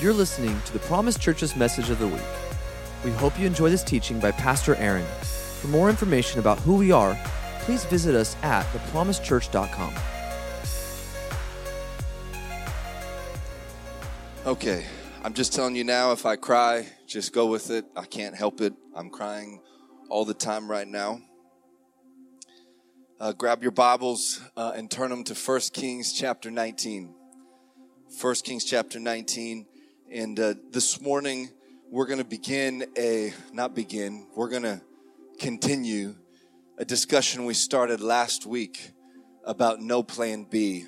You're listening to the Promise Church's message of the week. We hope you enjoy this teaching by Pastor Aaron. For more information about who we are, please visit us at thepromisechurch.com. Okay, I'm just telling you now if I cry, just go with it. I can't help it. I'm crying all the time right now. Uh, grab your Bibles uh, and turn them to 1 Kings chapter 19. 1 Kings chapter 19. And uh, this morning, we're going to begin a, not begin, we're going to continue a discussion we started last week about no plan B.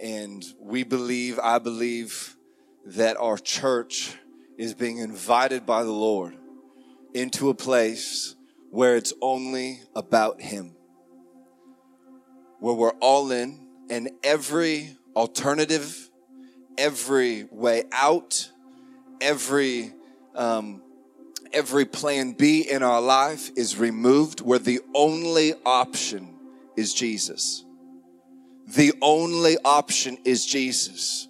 And we believe, I believe, that our church is being invited by the Lord into a place where it's only about Him. Where we're all in, and every alternative every way out, every um, every plan B in our life is removed, where the only option is Jesus. The only option is Jesus.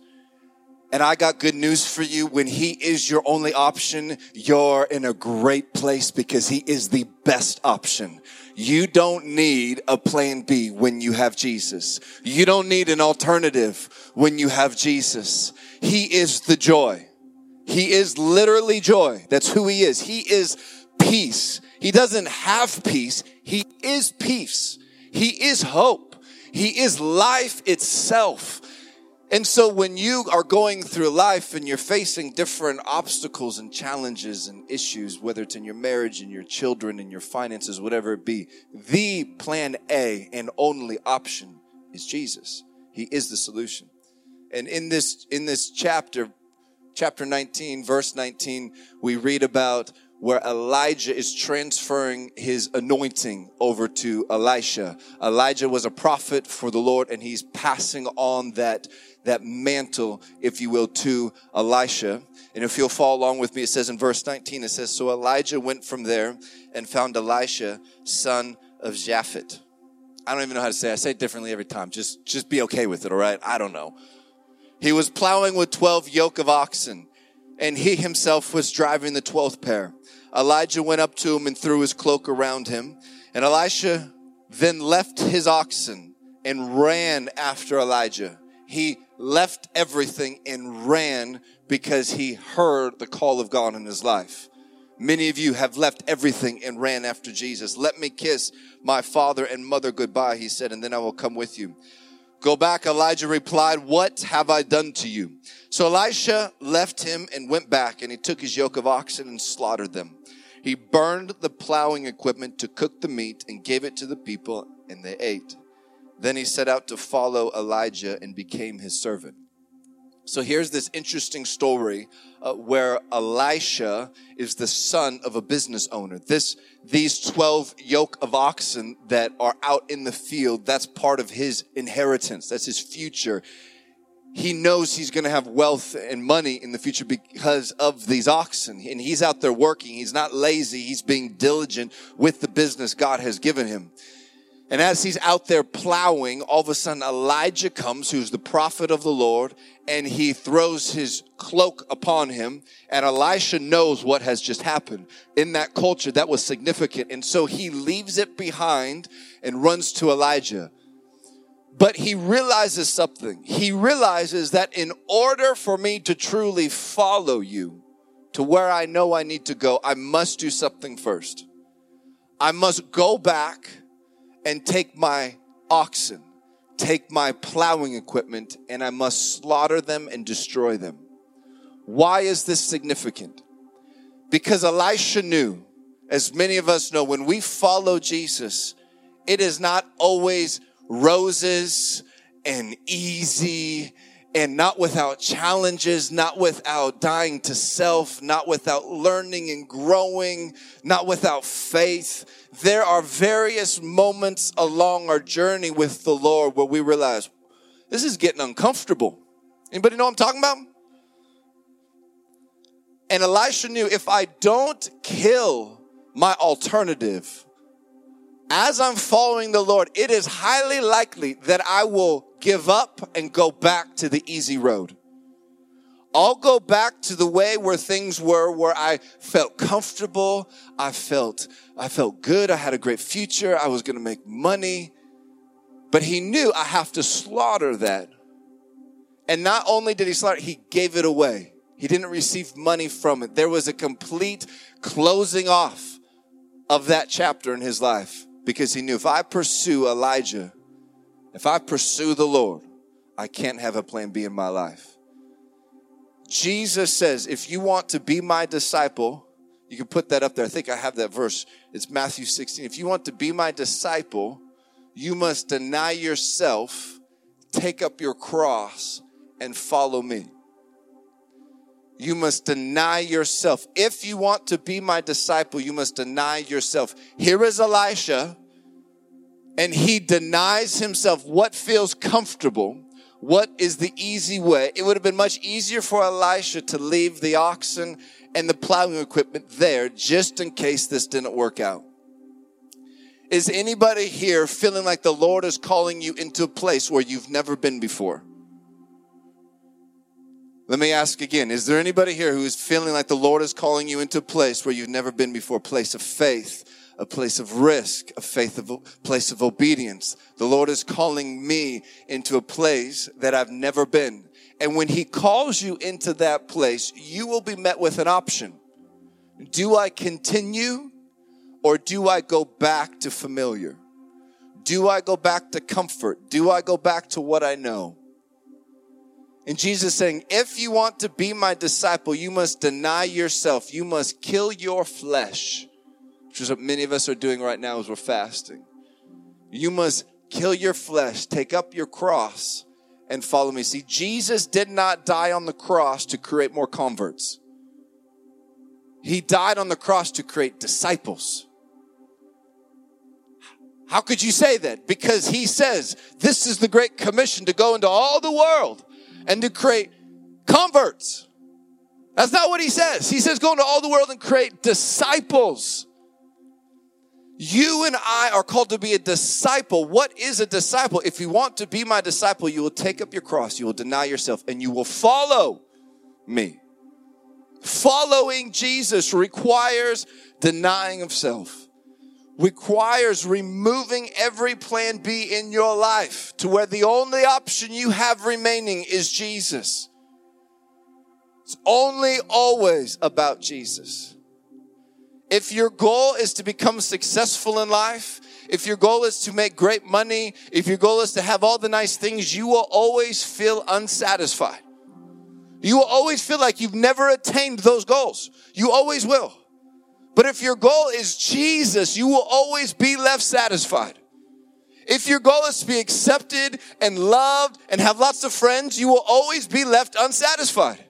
And I got good news for you. When He is your only option, you're in a great place because He is the best option. You don't need a plan B when you have Jesus. You don't need an alternative when you have Jesus. He is the joy. He is literally joy. That's who He is. He is peace. He doesn't have peace. He is peace. He is hope. He is life itself. And so when you are going through life and you're facing different obstacles and challenges and issues, whether it's in your marriage and your children and your finances, whatever it be, the plan A and only option is Jesus. He is the solution. And in this, in this chapter, chapter 19, verse 19, we read about where Elijah is transferring his anointing over to Elisha. Elijah was a prophet for the Lord and he's passing on that that mantle, if you will, to Elisha. And if you'll follow along with me, it says in verse 19, it says, So Elijah went from there and found Elisha, son of Japhet. I don't even know how to say it. I say it differently every time. Just, just be okay with it, all right? I don't know. He was plowing with 12 yoke of oxen, and he himself was driving the 12th pair. Elijah went up to him and threw his cloak around him. And Elisha then left his oxen and ran after Elijah. He left everything and ran because he heard the call of God in his life. Many of you have left everything and ran after Jesus. Let me kiss my father and mother goodbye, he said, and then I will come with you. Go back, Elijah replied, What have I done to you? So Elisha left him and went back, and he took his yoke of oxen and slaughtered them. He burned the plowing equipment to cook the meat and gave it to the people, and they ate. Then he set out to follow Elijah and became his servant. So here's this interesting story uh, where Elisha is the son of a business owner. This, these 12 yoke of oxen that are out in the field, that's part of his inheritance. That's his future. He knows he's going to have wealth and money in the future because of these oxen. And he's out there working. He's not lazy. He's being diligent with the business God has given him. And as he's out there plowing, all of a sudden Elijah comes, who's the prophet of the Lord, and he throws his cloak upon him. And Elisha knows what has just happened. In that culture, that was significant. And so he leaves it behind and runs to Elijah. But he realizes something. He realizes that in order for me to truly follow you to where I know I need to go, I must do something first. I must go back and take my oxen, take my plowing equipment, and I must slaughter them and destroy them. Why is this significant? Because Elisha knew, as many of us know, when we follow Jesus, it is not always roses and easy and not without challenges, not without dying to self, not without learning and growing, not without faith. There are various moments along our journey with the Lord where we realize this is getting uncomfortable. Anybody know what I'm talking about? And Elisha knew if I don't kill my alternative, as I'm following the Lord, it is highly likely that I will give up and go back to the easy road. I'll go back to the way where things were, where I felt comfortable. I felt, I felt good. I had a great future. I was going to make money. But he knew I have to slaughter that. And not only did he slaughter, he gave it away. He didn't receive money from it. There was a complete closing off of that chapter in his life because he knew if I pursue Elijah, if I pursue the Lord, I can't have a plan B in my life. Jesus says, if you want to be my disciple, you can put that up there. I think I have that verse. It's Matthew 16. If you want to be my disciple, you must deny yourself, take up your cross, and follow me. You must deny yourself. If you want to be my disciple, you must deny yourself. Here is Elisha, and he denies himself what feels comfortable what is the easy way? It would have been much easier for Elisha to leave the oxen and the plowing equipment there just in case this didn't work out. Is anybody here feeling like the Lord is calling you into a place where you've never been before? Let me ask again. Is there anybody here who is feeling like the Lord is calling you into a place where you've never been before? A place of faith, a place of risk, a faith of place of obedience. The Lord is calling me into a place that I've never been. And when he calls you into that place, you will be met with an option. Do I continue or do I go back to familiar? Do I go back to comfort? Do I go back to what I know? And Jesus saying, if you want to be my disciple, you must deny yourself. You must kill your flesh which is what many of us are doing right now as we're fasting. You must kill your flesh, take up your cross, and follow me. See, Jesus did not die on the cross to create more converts. He died on the cross to create disciples. How could you say that? Because he says this is the great commission to go into all the world and to create converts. That's not what he says. He says go into all the world and create disciples. You and I are called to be a disciple. What is a disciple? If you want to be my disciple, you will take up your cross, you will deny yourself, and you will follow me. Following Jesus requires denying of self, requires removing every plan B in your life to where the only option you have remaining is Jesus. It's only always about Jesus. If your goal is to become successful in life, if your goal is to make great money, if your goal is to have all the nice things, you will always feel unsatisfied. You will always feel like you've never attained those goals. You always will. But if your goal is Jesus, you will always be left satisfied. If your goal is to be accepted and loved and have lots of friends, you will always be left unsatisfied.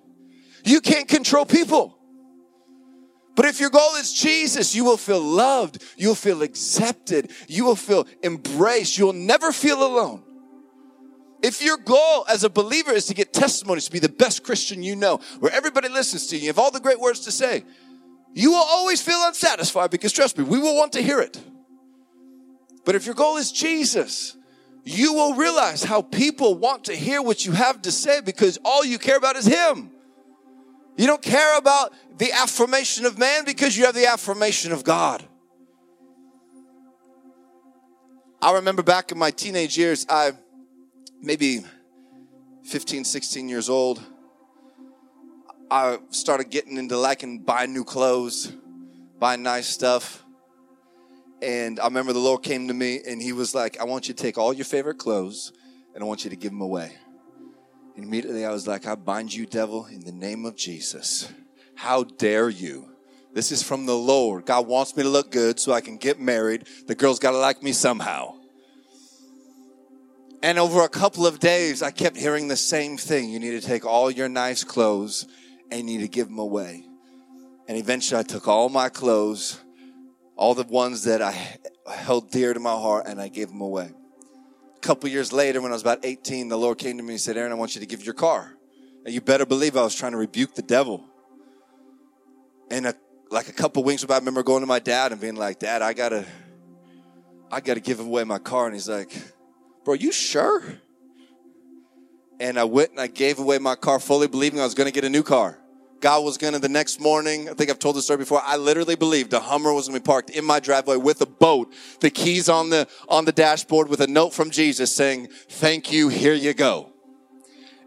You can't control people. But if your goal is Jesus, you will feel loved, you'll feel accepted, you will feel embraced, you'll never feel alone. If your goal as a believer is to get testimonies, to be the best Christian you know, where everybody listens to you, you have all the great words to say, you will always feel unsatisfied because trust me, we will want to hear it. But if your goal is Jesus, you will realize how people want to hear what you have to say because all you care about is Him. You don't care about the affirmation of man because you have the affirmation of God. I remember back in my teenage years, I maybe 15, 16 years old, I started getting into liking buying new clothes, buying nice stuff. And I remember the Lord came to me and he was like, I want you to take all your favorite clothes and I want you to give them away. And immediately I was like, I bind you, devil, in the name of Jesus. How dare you? This is from the Lord. God wants me to look good so I can get married. The girl's got to like me somehow. And over a couple of days, I kept hearing the same thing. You need to take all your nice clothes and you need to give them away. And eventually, I took all my clothes, all the ones that I held dear to my heart, and I gave them away. A couple years later, when I was about 18, the Lord came to me and said, Aaron, I want you to give your car. And you better believe I was trying to rebuke the devil. And a, like a couple weeks ago, I remember going to my dad and being like, Dad, I gotta, I gotta give away my car. And he's like, Bro, you sure? And I went and I gave away my car fully believing I was to get a new car. God was to the next morning. I think I've told the story before. I literally believed a Hummer was to be parked in my driveway with a boat, the keys on the on the dashboard with a note from Jesus saying, "Thank you, here you go."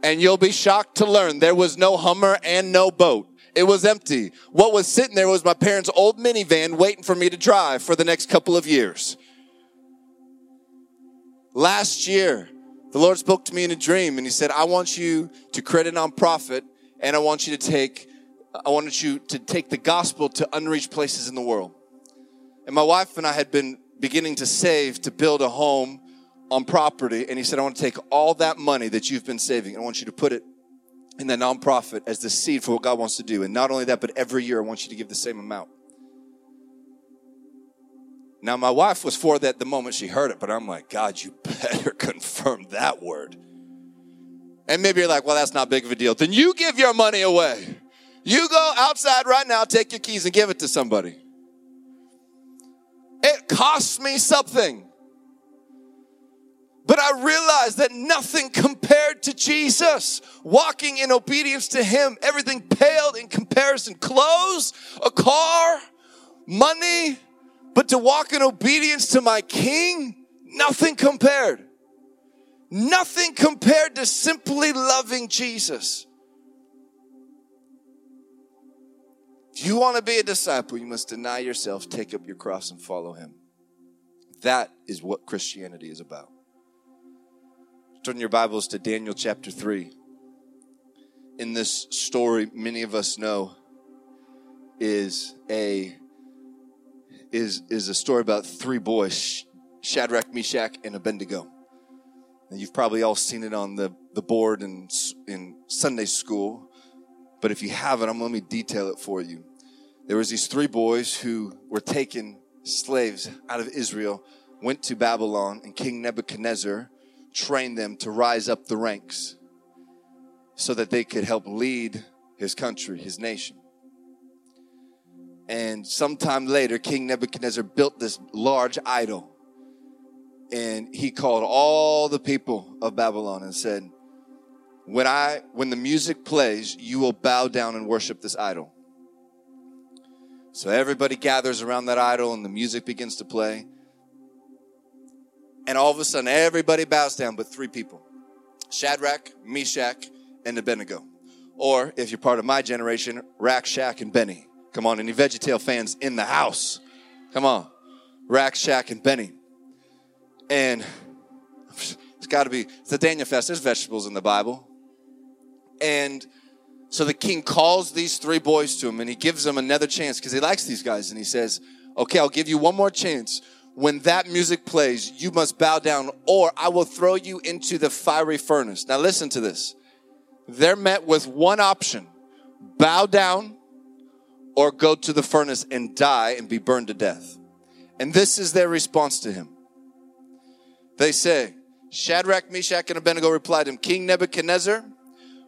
And you'll be shocked to learn there was no Hummer and no boat. It was empty. What was sitting there was my parents' old minivan waiting for me to drive for the next couple of years. Last year, the Lord spoke to me in a dream and He said, I want you to create a nonprofit and I want you to take, I wanted you to take the gospel to unreached places in the world. And my wife and I had been beginning to save to build a home on property. And He said, I want to take all that money that you've been saving and I want you to put it in the nonprofit as the seed for what God wants to do. And not only that, but every year I want you to give the same amount. Now, my wife was for that the moment she heard it, but I'm like, God, you better confirm that word. And maybe you're like, well, that's not big of a deal. Then you give your money away. You go outside right now, take your keys and give it to somebody. It costs me something. But I realized that nothing compared to Jesus. Walking in obedience to Him, everything paled in comparison. Clothes, a car, money, but to walk in obedience to my King, nothing compared. Nothing compared to simply loving Jesus. If you want to be a disciple, you must deny yourself, take up your cross, and follow Him. That is what Christianity is about. Turn your Bibles to Daniel chapter 3. In this story, many of us know is a is is a story about three boys, Shadrach, Meshach, and Abednego. And you've probably all seen it on the, the board in, in Sunday school. But if you haven't, I'm going to detail it for you. There was these three boys who were taken slaves out of Israel, went to Babylon, and King Nebuchadnezzar trained them to rise up the ranks so that they could help lead his country, his nation. And sometime later, King Nebuchadnezzar built this large idol. And he called all the people of Babylon and said, when I when the music plays, you will bow down and worship this idol. So everybody gathers around that idol and the music begins to play. And all of a sudden, everybody bows down but three people Shadrach, Meshach, and Abednego. Or, if you're part of my generation, Rack, Shack, and Benny. Come on, any VeggieTale fans in the house? Come on. Rack, Shack, and Benny. And it's got to be, it's the Daniel Fest. There's vegetables in the Bible. And so the king calls these three boys to him and he gives them another chance because he likes these guys. And he says, Okay, I'll give you one more chance when that music plays, you must bow down, or I will throw you into the fiery furnace. Now, listen to this. They're met with one option bow down or go to the furnace and die and be burned to death. And this is their response to him. They say, Shadrach, Meshach, and Abednego replied to him, King Nebuchadnezzar,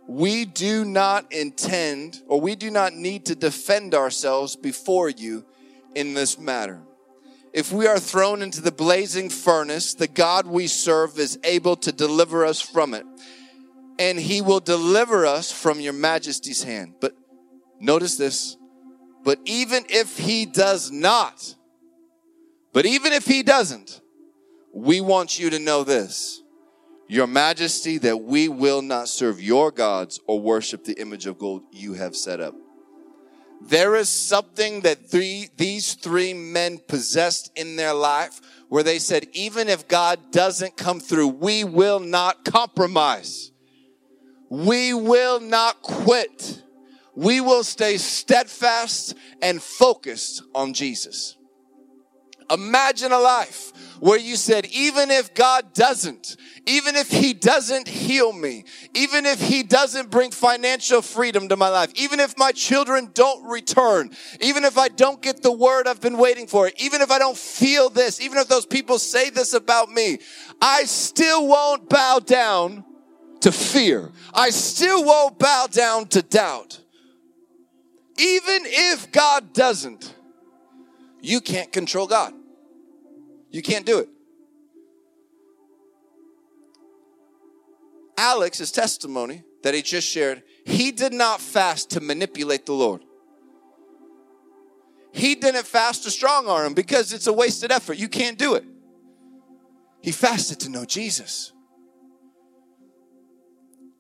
we do not intend or we do not need to defend ourselves before you in this matter. If we are thrown into the blazing furnace, the God we serve is able to deliver us from it. And he will deliver us from your majesty's hand. But notice this. But even if he does not, but even if he doesn't, we want you to know this. Your majesty, that we will not serve your gods or worship the image of gold you have set up. There is something that three, these three men possessed in their life where they said, even if God doesn't come through, we will not compromise. We will not quit. We will stay steadfast and focused on Jesus. Imagine a life where you said, even if God doesn't, even if He doesn't heal me, even if He doesn't bring financial freedom to my life, even if my children don't return, even if I don't get the word I've been waiting for, even if I don't feel this, even if those people say this about me, I still won't bow down to fear. I still won't bow down to doubt. Even if God doesn't, you can't control God. You can't do it. Alex's testimony that he just shared, he did not fast to manipulate the Lord. He didn't fast to strong arm because it's a wasted effort. You can't do it. He fasted to know Jesus.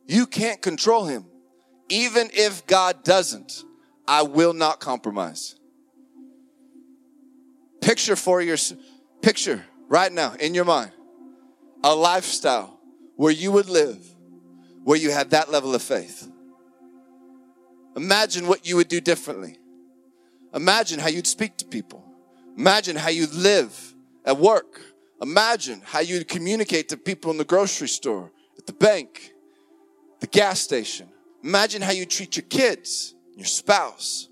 You can't control him. Even if God doesn't, I will not compromise. Picture for your picture right now in your mind a lifestyle where you would live where you had that level of faith. Imagine what you would do differently. Imagine how you'd speak to people. Imagine how you'd live at work. Imagine how you'd communicate to people in the grocery store, at the bank, the gas station. Imagine how you treat your kids, your spouse.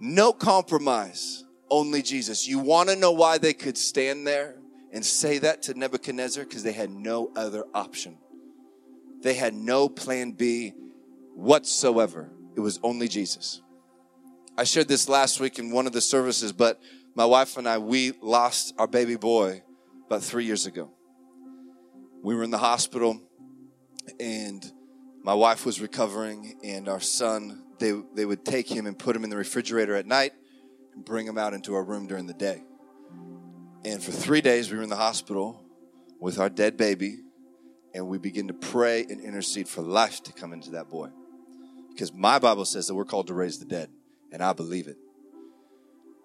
No compromise, only Jesus. You want to know why they could stand there and say that to Nebuchadnezzar? Because they had no other option. They had no plan B whatsoever. It was only Jesus. I shared this last week in one of the services, but my wife and I, we lost our baby boy about three years ago. We were in the hospital and my wife was recovering and our son they, they would take him and put him in the refrigerator at night and bring him out into our room during the day. And for three days we were in the hospital with our dead baby and we begin to pray and intercede for life to come into that boy. Because my bible says that we're called to raise the dead and i believe it.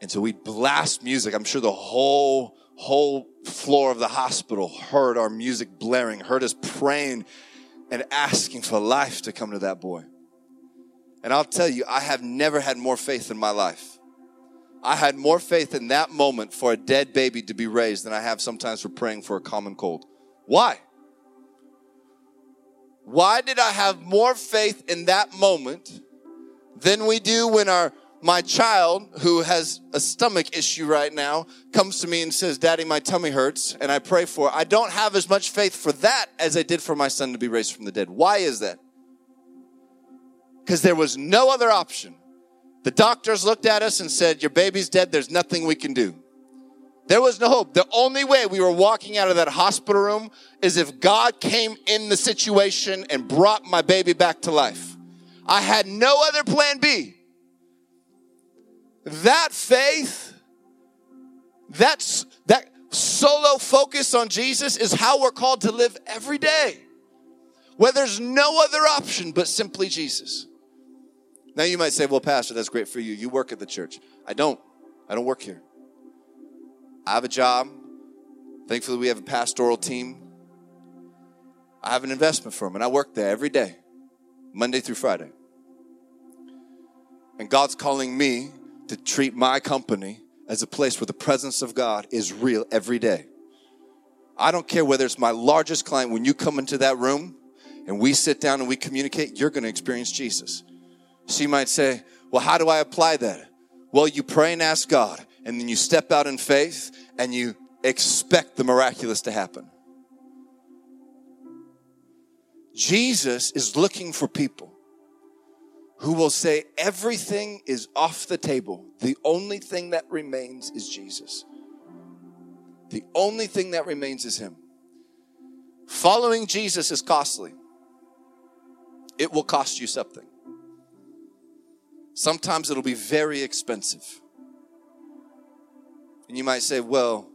And so we blast music. I'm sure the whole whole floor of the hospital heard our music blaring heard us praying and asking for life to come to that boy. And I'll tell you, I have never had more faith in my life. I had more faith in that moment for a dead baby to be raised than I have sometimes for praying for a common cold. Why? Why did I have more faith in that moment than we do when our my child who has a stomach issue right now comes to me and says, Daddy, my tummy hurts, and I pray for it. I don't have as much faith for that as I did for my son to be raised from the dead. Why is that? Because there was no other option. The doctors looked at us and said, Your baby's dead, there's nothing we can do. There was no hope. The only way we were walking out of that hospital room is if God came in the situation and brought my baby back to life. I had no other plan B. That faith, that's that solo focus on Jesus is how we're called to live every day. Where there's no other option but simply Jesus. Now you might say, well, Pastor, that's great for you. You work at the church. I don't. I don't work here. I have a job. Thankfully, we have a pastoral team. I have an investment firm and I work there every day, Monday through Friday. And God's calling me to treat my company as a place where the presence of God is real every day. I don't care whether it's my largest client, when you come into that room and we sit down and we communicate, you're going to experience Jesus. So you might say, Well, how do I apply that? Well, you pray and ask God, and then you step out in faith and you expect the miraculous to happen. Jesus is looking for people who will say everything is off the table. The only thing that remains is Jesus. The only thing that remains is Him. Following Jesus is costly, it will cost you something. Sometimes it'll be very expensive. And you might say, well,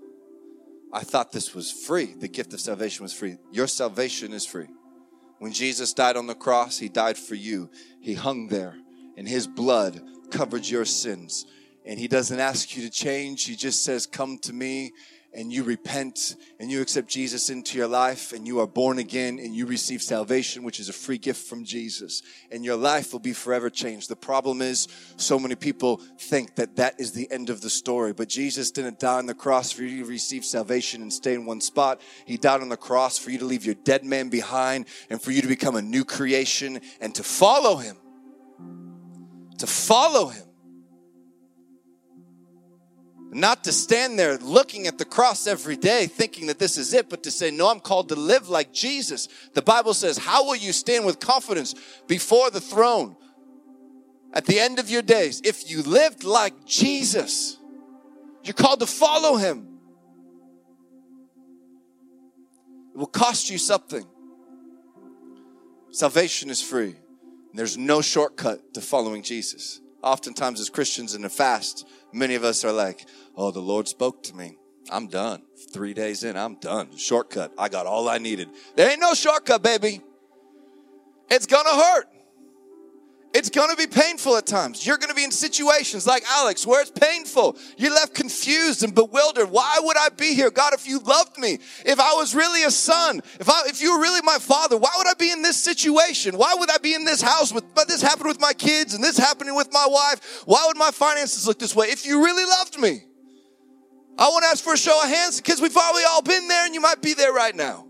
I thought this was free. The gift of salvation was free. Your salvation is free. When Jesus died on the cross, he died for you. He hung there, and his blood covered your sins. And he doesn't ask you to change, he just says, Come to me and you repent and you accept Jesus into your life and you are born again and you receive salvation, which is a free gift from Jesus, and your life will be forever changed. The problem is, so many people think that that is the end of the story, but Jesus didn't die on the cross for you to receive salvation and stay in one spot. He died on the cross for you to leave your dead man behind and for you to become a new creation and to follow Him. To follow Him. Not to stand there looking at the cross every day thinking that this is it, but to say, No, I'm called to live like Jesus. The Bible says, How will you stand with confidence before the throne at the end of your days? If you lived like Jesus, you're called to follow him. It will cost you something. Salvation is free. There's no shortcut to following Jesus. Oftentimes, as Christians in a fast, many of us are like, Oh, the Lord spoke to me. I'm done. Three days in, I'm done. Shortcut. I got all I needed. There ain't no shortcut, baby. It's gonna hurt. It's going to be painful at times. You're going to be in situations like Alex where it's painful. You're left confused and bewildered. Why would I be here? God, if you loved me, if I was really a son, if I, if you were really my father, why would I be in this situation? Why would I be in this house with, but this happened with my kids and this happening with my wife? Why would my finances look this way? If you really loved me, I want to ask for a show of hands because we've probably all been there and you might be there right now.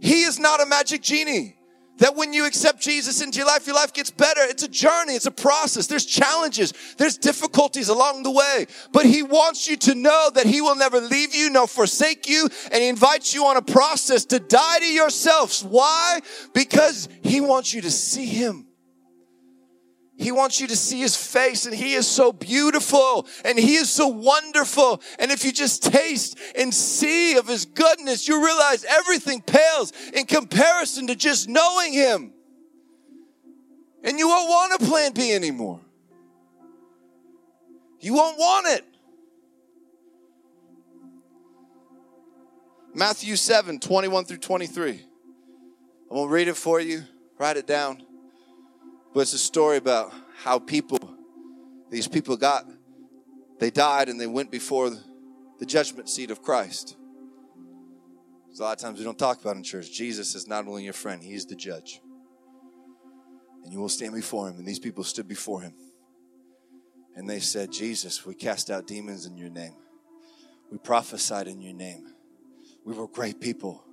He is not a magic genie. That when you accept Jesus into your life, your life gets better. It's a journey, it's a process. There's challenges, there's difficulties along the way. But He wants you to know that He will never leave you nor forsake you. And He invites you on a process to die to yourselves. Why? Because He wants you to see Him. He wants you to see his face and he is so beautiful and he is so wonderful. And if you just taste and see of his goodness, you realize everything pales in comparison to just knowing him. And you won't want a plan B anymore. You won't want it. Matthew 7, 21 through 23. I won't read it for you, write it down. But it's a story about how people, these people got, they died and they went before the judgment seat of Christ. A lot of times we don't talk about in church. Jesus is not only your friend, He is the judge. And you will stand before Him. And these people stood before Him. And they said, Jesus, we cast out demons in your name. We prophesied in your name. We were great people.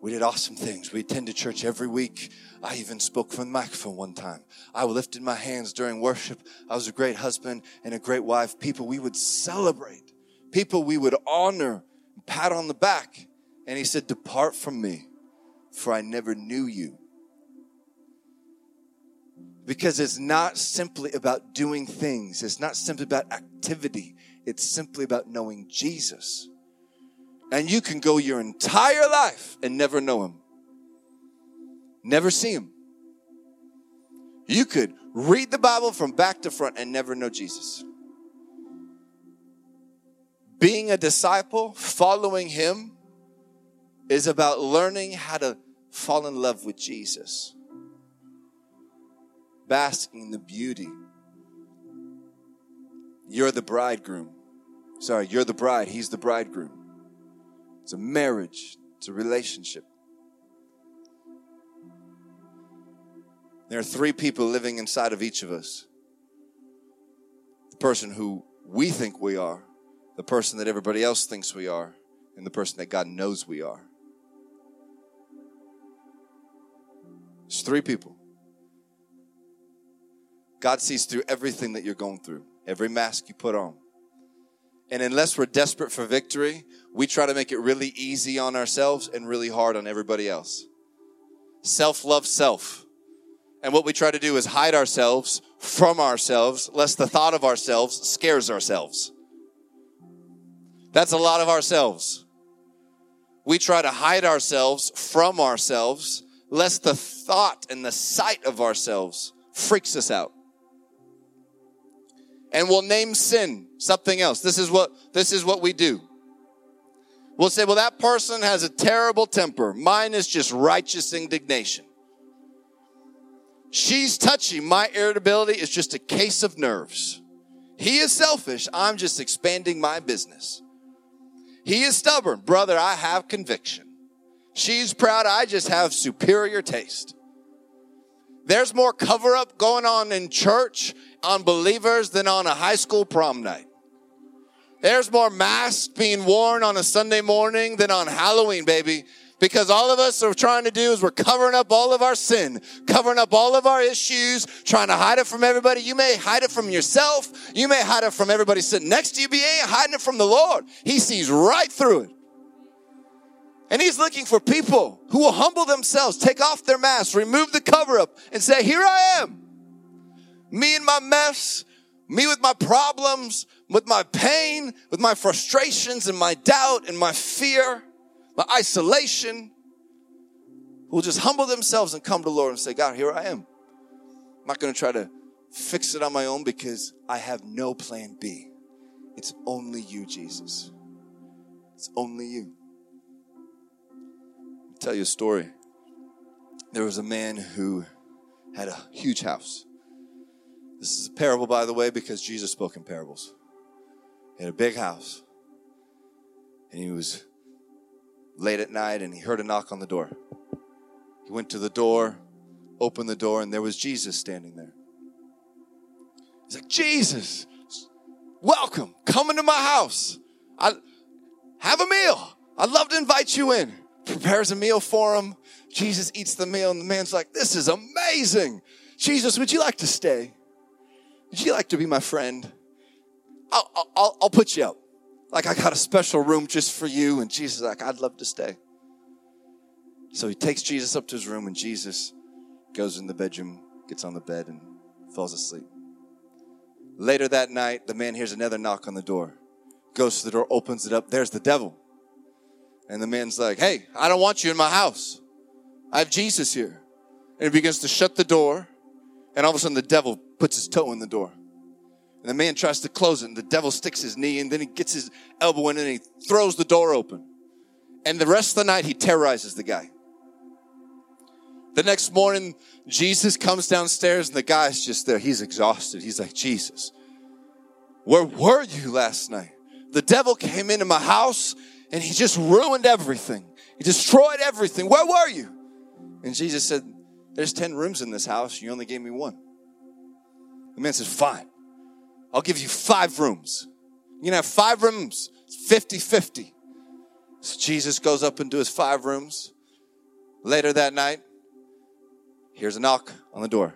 We did awesome things. We attended church every week. I even spoke from the microphone one time. I lifted my hands during worship. I was a great husband and a great wife. People we would celebrate. People we would honor, pat on the back. And he said, Depart from me, for I never knew you. Because it's not simply about doing things, it's not simply about activity, it's simply about knowing Jesus. And you can go your entire life and never know him, never see him. You could read the Bible from back to front and never know Jesus. Being a disciple, following him, is about learning how to fall in love with Jesus, basking in the beauty. You're the bridegroom. Sorry, you're the bride, he's the bridegroom. It's a marriage, a relationship. There are three people living inside of each of us the person who we think we are, the person that everybody else thinks we are, and the person that God knows we are. It's three people. God sees through everything that you're going through, every mask you put on. And unless we're desperate for victory, we try to make it really easy on ourselves and really hard on everybody else. Self love self. And what we try to do is hide ourselves from ourselves, lest the thought of ourselves scares ourselves. That's a lot of ourselves. We try to hide ourselves from ourselves, lest the thought and the sight of ourselves freaks us out and we'll name sin something else. This is what this is what we do. We'll say, well, that person has a terrible temper. Mine is just righteous indignation. She's touchy. My irritability is just a case of nerves. He is selfish. I'm just expanding my business. He is stubborn. Brother, I have conviction. She's proud. I just have superior taste. There's more cover up going on in church on believers than on a high school prom night. There's more masks being worn on a Sunday morning than on Halloween, baby. Because all of us are trying to do is we're covering up all of our sin, covering up all of our issues, trying to hide it from everybody. You may hide it from yourself. You may hide it from everybody sitting next to you, but you ain't hiding it from the Lord. He sees right through it. And he's looking for people who will humble themselves, take off their masks, remove the cover up, and say, Here I am me and my mess, me with my problems, with my pain, with my frustrations and my doubt and my fear. my isolation, who will just humble themselves and come to the Lord and say, God, here I am. I'm not going to try to fix it on my own because I have no plan B. It's only you, Jesus. It's only you. Tell you a story. There was a man who had a huge house. This is a parable, by the way, because Jesus spoke in parables. He had a big house. And he was late at night and he heard a knock on the door. He went to the door, opened the door, and there was Jesus standing there. He's like, Jesus, welcome. Come into my house. I have a meal. I'd love to invite you in. Prepares a meal for him. Jesus eats the meal, and the man's like, This is amazing. Jesus, would you like to stay? Would you like to be my friend? I'll, I'll, I'll put you up. Like, I got a special room just for you. And Jesus like, I'd love to stay. So he takes Jesus up to his room, and Jesus goes in the bedroom, gets on the bed, and falls asleep. Later that night, the man hears another knock on the door, goes to the door, opens it up. There's the devil. And the man's like, Hey, I don't want you in my house. I have Jesus here. And he begins to shut the door. And all of a sudden, the devil puts his toe in the door. And the man tries to close it, and the devil sticks his knee, and then he gets his elbow in, and he throws the door open. And the rest of the night, he terrorizes the guy. The next morning, Jesus comes downstairs, and the guy's just there. He's exhausted. He's like, Jesus, where were you last night? The devil came into my house, and he just ruined everything. He destroyed everything. Where were you? And Jesus said, There's 10 rooms in this house. You only gave me one. The man says, Fine. I'll give you five rooms. You have five rooms. It's 50 50. So Jesus goes up into his five rooms. Later that night, here's a knock on the door.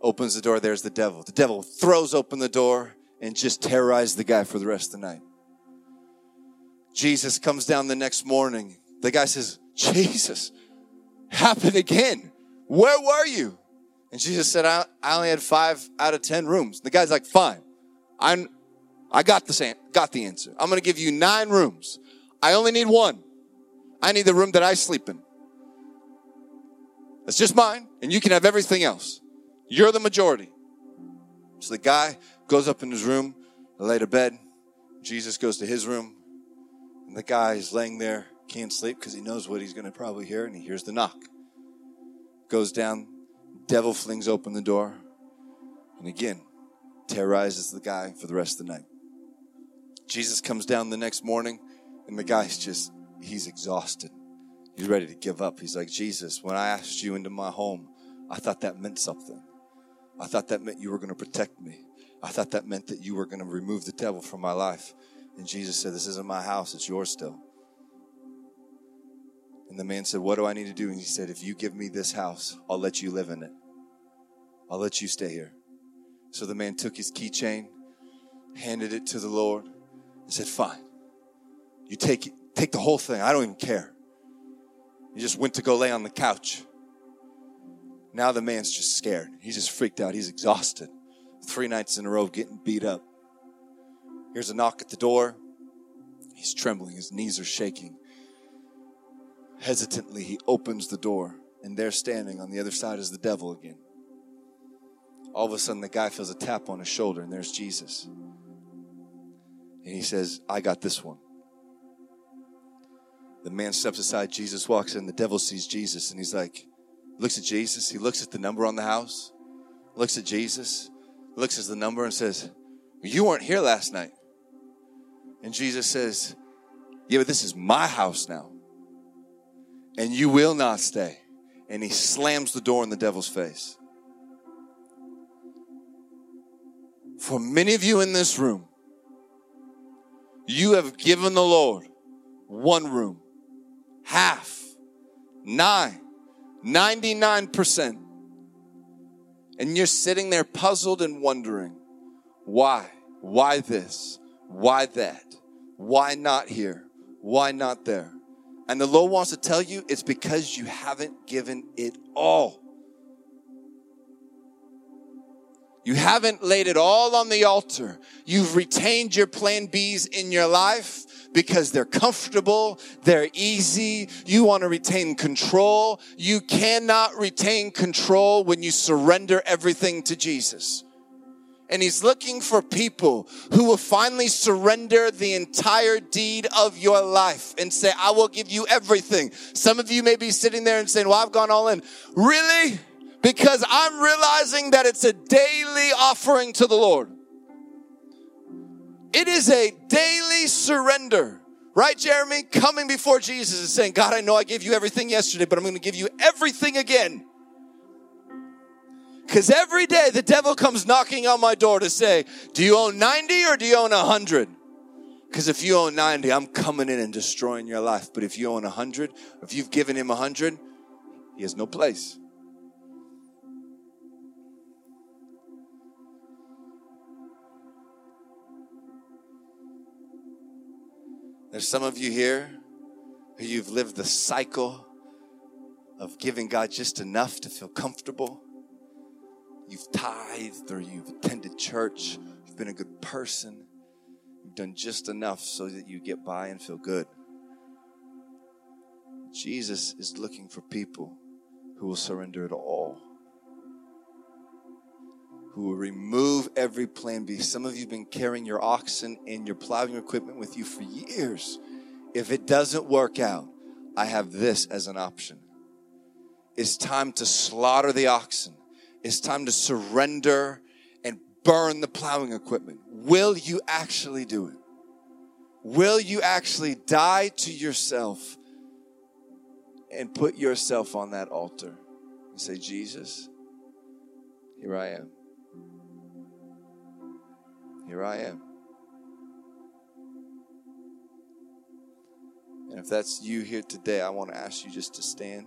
Opens the door, there's the devil. The devil throws open the door and just terrorizes the guy for the rest of the night. Jesus comes down the next morning. The guy says, Jesus, happened again. Where were you? And Jesus said, I, I only had five out of ten rooms. The guy's like, fine. I'm I got the got the answer. I'm gonna give you nine rooms. I only need one. I need the room that I sleep in. That's just mine, and you can have everything else. You're the majority. So the guy goes up in his room, lay to bed. Jesus goes to his room, and the guy is laying there, can't sleep because he knows what he's going to probably hear, and he hears the knock. Goes down, Devil flings open the door and again terrorizes the guy for the rest of the night. Jesus comes down the next morning and the guy's just, he's exhausted. He's ready to give up. He's like, Jesus, when I asked you into my home, I thought that meant something. I thought that meant you were going to protect me. I thought that meant that you were going to remove the devil from my life. And Jesus said, This isn't my house, it's yours still. And the man said, What do I need to do? And he said, If you give me this house, I'll let you live in it. I'll let you stay here. So the man took his keychain, handed it to the Lord, and said, Fine. You take it, take the whole thing. I don't even care. He just went to go lay on the couch. Now the man's just scared. He's just freaked out. He's exhausted. Three nights in a row getting beat up. Here's a knock at the door. He's trembling. His knees are shaking. Hesitantly, he opens the door, and there standing on the other side is the devil again. All of a sudden, the guy feels a tap on his shoulder, and there's Jesus. And he says, I got this one. The man steps aside, Jesus walks in, the devil sees Jesus, and he's like, looks at Jesus, he looks at the number on the house, looks at Jesus, looks at the number, and says, You weren't here last night. And Jesus says, Yeah, but this is my house now and you will not stay. And he slams the door in the devil's face. For many of you in this room, you have given the Lord one room, half, nine, 99%. And you're sitting there puzzled and wondering, why? Why this? Why that? Why not here? Why not there? And the Lord wants to tell you it's because you haven't given it all. You haven't laid it all on the altar. You've retained your plan Bs in your life because they're comfortable, they're easy. You want to retain control. You cannot retain control when you surrender everything to Jesus. And he's looking for people who will finally surrender the entire deed of your life and say, I will give you everything. Some of you may be sitting there and saying, Well, I've gone all in. Really? Because I'm realizing that it's a daily offering to the Lord. It is a daily surrender. Right, Jeremy? Coming before Jesus and saying, God, I know I gave you everything yesterday, but I'm going to give you everything again. Because every day the devil comes knocking on my door to say, Do you own 90 or do you own 100? Because if you own 90, I'm coming in and destroying your life. But if you own 100, if you've given him 100, he has no place. There's some of you here who you've lived the cycle of giving God just enough to feel comfortable you've tithed or you've attended church, you've been a good person, you've done just enough so that you get by and feel good. Jesus is looking for people who will surrender it all. Who will remove every plan B. Some of you have been carrying your oxen and your plowing equipment with you for years. If it doesn't work out, I have this as an option. It's time to slaughter the oxen it's time to surrender and burn the plowing equipment. Will you actually do it? Will you actually die to yourself and put yourself on that altar and say, Jesus, here I am. Here I am. And if that's you here today, I want to ask you just to stand.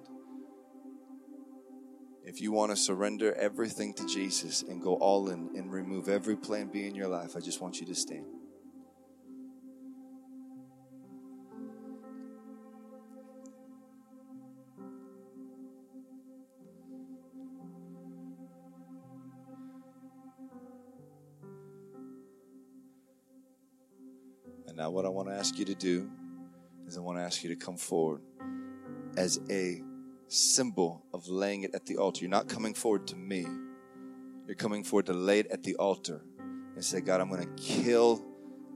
If you want to surrender everything to Jesus and go all in and remove every plan B in your life, I just want you to stand. And now, what I want to ask you to do is I want to ask you to come forward as a symbol of laying it at the altar. You're not coming forward to me. You're coming forward to lay it at the altar and say, God, I'm going to kill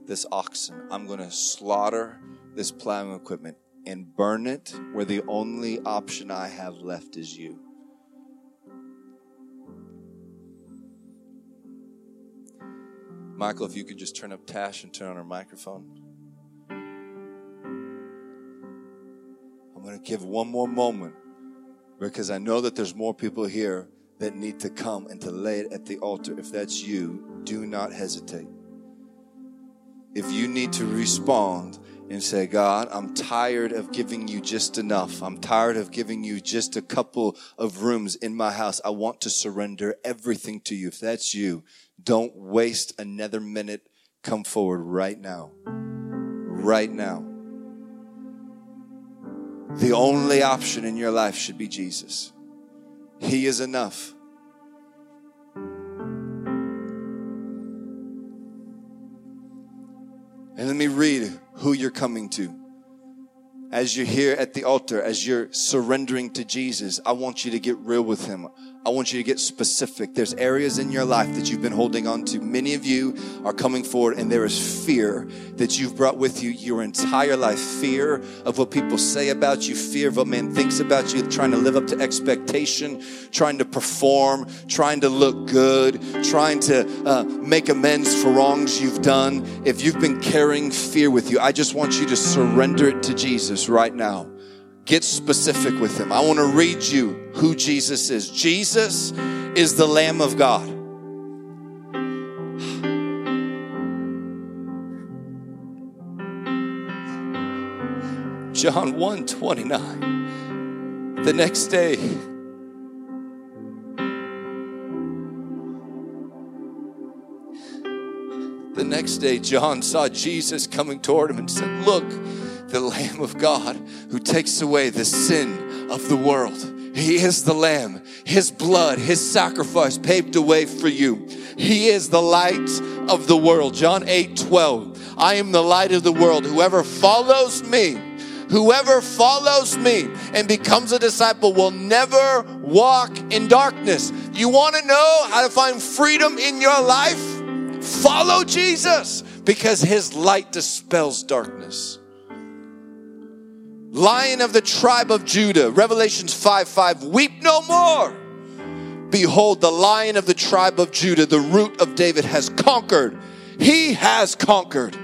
this oxen. I'm going to slaughter this plowing equipment and burn it where the only option I have left is you. Michael, if you could just turn up Tash and turn on her microphone. I'm going to give one more moment because I know that there's more people here that need to come and to lay it at the altar. If that's you, do not hesitate. If you need to respond and say, God, I'm tired of giving you just enough. I'm tired of giving you just a couple of rooms in my house. I want to surrender everything to you. If that's you, don't waste another minute. Come forward right now. Right now. The only option in your life should be Jesus. He is enough. And let me read who you're coming to. As you're here at the altar, as you're surrendering to Jesus, I want you to get real with Him. I want you to get specific. There's areas in your life that you've been holding on to. Many of you are coming forward, and there is fear that you've brought with you your entire life fear of what people say about you, fear of what man thinks about you, trying to live up to expectation, trying to perform, trying to look good, trying to uh, make amends for wrongs you've done. If you've been carrying fear with you, I just want you to surrender it to Jesus right now. Get specific with him. I want to read you who Jesus is. Jesus is the Lamb of God. John 1 29. The next day, the next day, John saw Jesus coming toward him and said, Look, the Lamb of God who takes away the sin of the world. He is the Lamb. His blood, His sacrifice paved the way for you. He is the light of the world. John 8 12. I am the light of the world. Whoever follows me, whoever follows me and becomes a disciple will never walk in darkness. You want to know how to find freedom in your life? Follow Jesus because his light dispels darkness. Lion of the tribe of Judah, Revelations 5 5, weep no more. Behold, the lion of the tribe of Judah, the root of David, has conquered. He has conquered.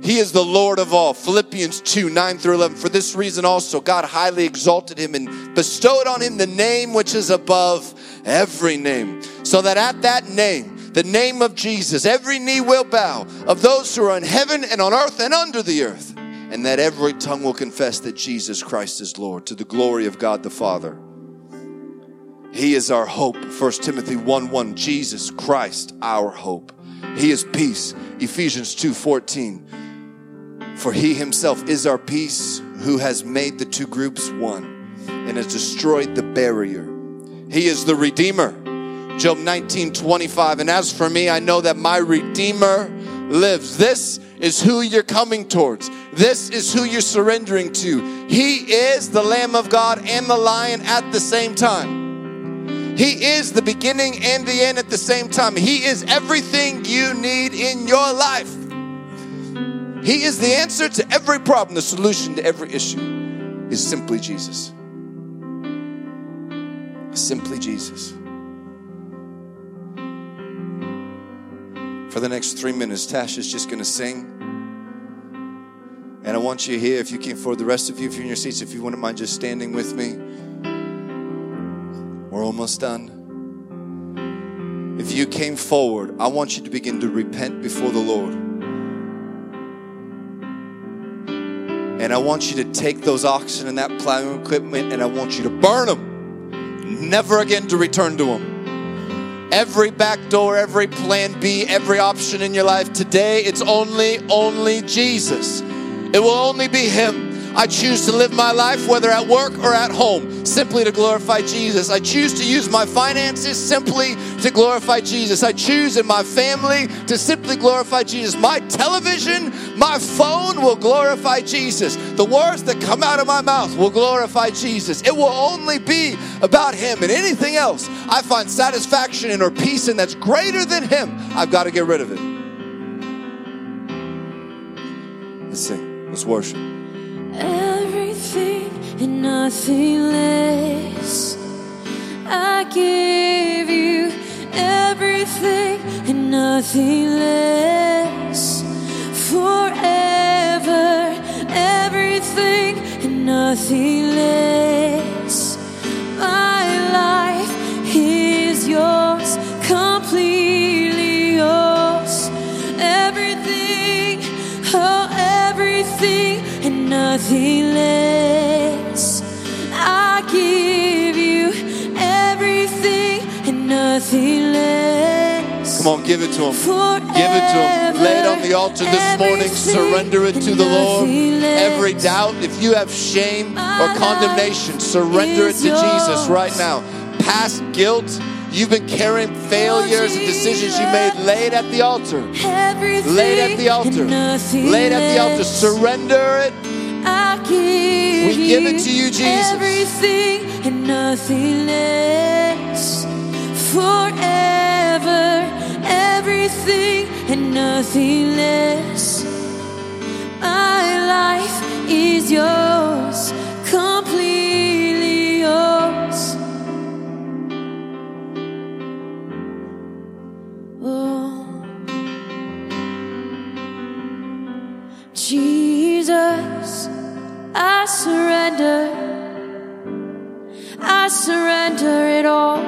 He is the Lord of all. Philippians 2 9 through 11. For this reason also, God highly exalted him and bestowed on him the name which is above every name, so that at that name, the name of Jesus, every knee will bow of those who are in heaven and on earth and under the earth, and that every tongue will confess that Jesus Christ is Lord to the glory of God the Father. He is our hope. 1 Timothy 1 1. Jesus Christ, our hope. He is peace. Ephesians 2 14. For he himself is our peace, who has made the two groups one and has destroyed the barrier. He is the Redeemer. Job 19 25. And as for me, I know that my Redeemer lives. This is who you're coming towards. This is who you're surrendering to. He is the Lamb of God and the Lion at the same time. He is the beginning and the end at the same time. He is everything you need in your life. He is the answer to every problem, the solution to every issue is simply Jesus. Simply Jesus. For the next three minutes, Tash is just going to sing. And I want you here, if you came forward, the rest of you, if you're in your seats, if you wouldn't mind just standing with me. We're almost done. If you came forward, I want you to begin to repent before the Lord. And I want you to take those oxen and that plowing equipment and I want you to burn them. Never again to return to them. Every back door, every plan B, every option in your life, today it's only, only Jesus. It will only be Him. I choose to live my life, whether at work or at home, simply to glorify Jesus. I choose to use my finances simply to glorify Jesus. I choose in my family to simply glorify Jesus. My television, my phone will glorify Jesus. The words that come out of my mouth will glorify Jesus. It will only be about Him and anything else I find satisfaction in or peace in that's greater than Him. I've got to get rid of it. Let's sing. Let's worship everything and nothing less. I give you everything and nothing less. Forever, everything and nothing less. My life is yours, completely yours. Everything, oh, everything and nothing less. I give you everything and nothing less. Come on, give it to Him. Give it to Him. Lay it on the altar this morning. Surrender it to the Lord. Every doubt, if you have shame or condemnation, surrender it to Jesus right now. Past guilt, You've been carrying failures and decisions you made. Lay it at the altar. Lay it at the altar. Lay it at the altar. Surrender it. we give it to you, Jesus. Everything and nothing less. Forever, everything and nothing less. My life is yours, completely yours. I surrender. I surrender it all.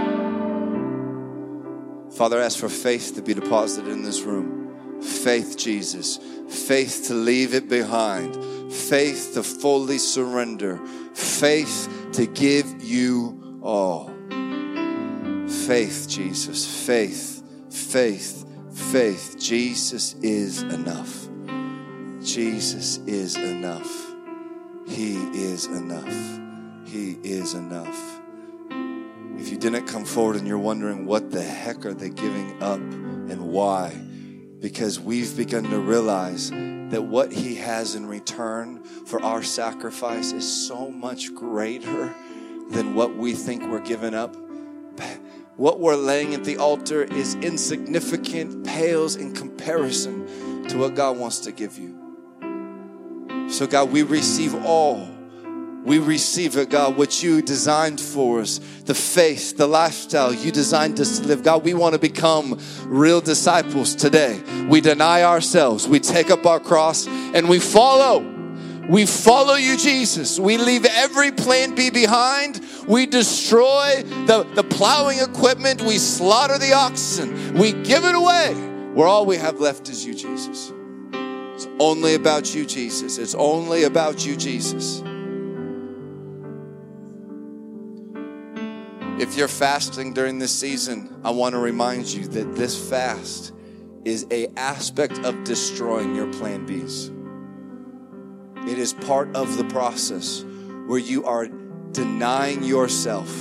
Father, ask for faith to be deposited in this room. Faith, Jesus. Faith to leave it behind. Faith to fully surrender. Faith to give you all. Faith, Jesus. Faith, faith, faith. Jesus is enough. Jesus is enough. He is enough. He is enough. If you didn't come forward and you're wondering what the heck are they giving up and why, because we've begun to realize that what He has in return for our sacrifice is so much greater than what we think we're giving up. What we're laying at the altar is insignificant, pales in comparison to what God wants to give you. So, God, we receive all. We receive it, God, what you designed for us the faith, the lifestyle you designed us to live. God, we want to become real disciples today. We deny ourselves, we take up our cross, and we follow. We follow you, Jesus. We leave every plan B behind. We destroy the, the plowing equipment. We slaughter the oxen. We give it away. Where all we have left is you, Jesus. It's only about you, Jesus. It's only about you, Jesus. If you're fasting during this season, I want to remind you that this fast is a aspect of destroying your plan Bs. It is part of the process where you are denying yourself.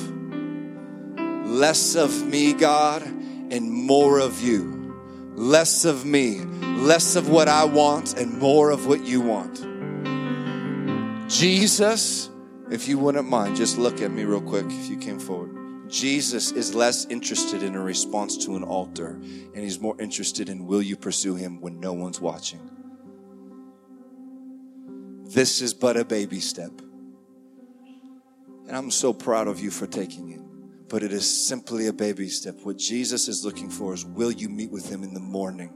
Less of me, God, and more of you. Less of me, less of what I want, and more of what you want. Jesus, if you wouldn't mind, just look at me real quick if you came forward. Jesus is less interested in a response to an altar, and he's more interested in will you pursue him when no one's watching. This is but a baby step. And I'm so proud of you for taking it. But it is simply a baby step. What Jesus is looking for is will you meet with him in the morning?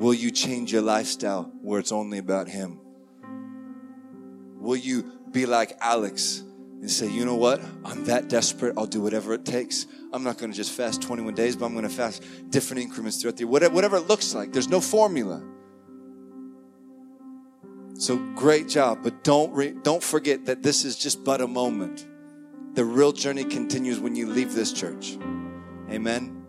Will you change your lifestyle where it's only about him? Will you be like Alex and say, you know what? I'm that desperate. I'll do whatever it takes. I'm not going to just fast 21 days, but I'm going to fast different increments throughout the year. Whatever, it looks like. There's no formula. So great job, but don't re- don't forget that this is just but a moment. The real journey continues when you leave this church. Amen.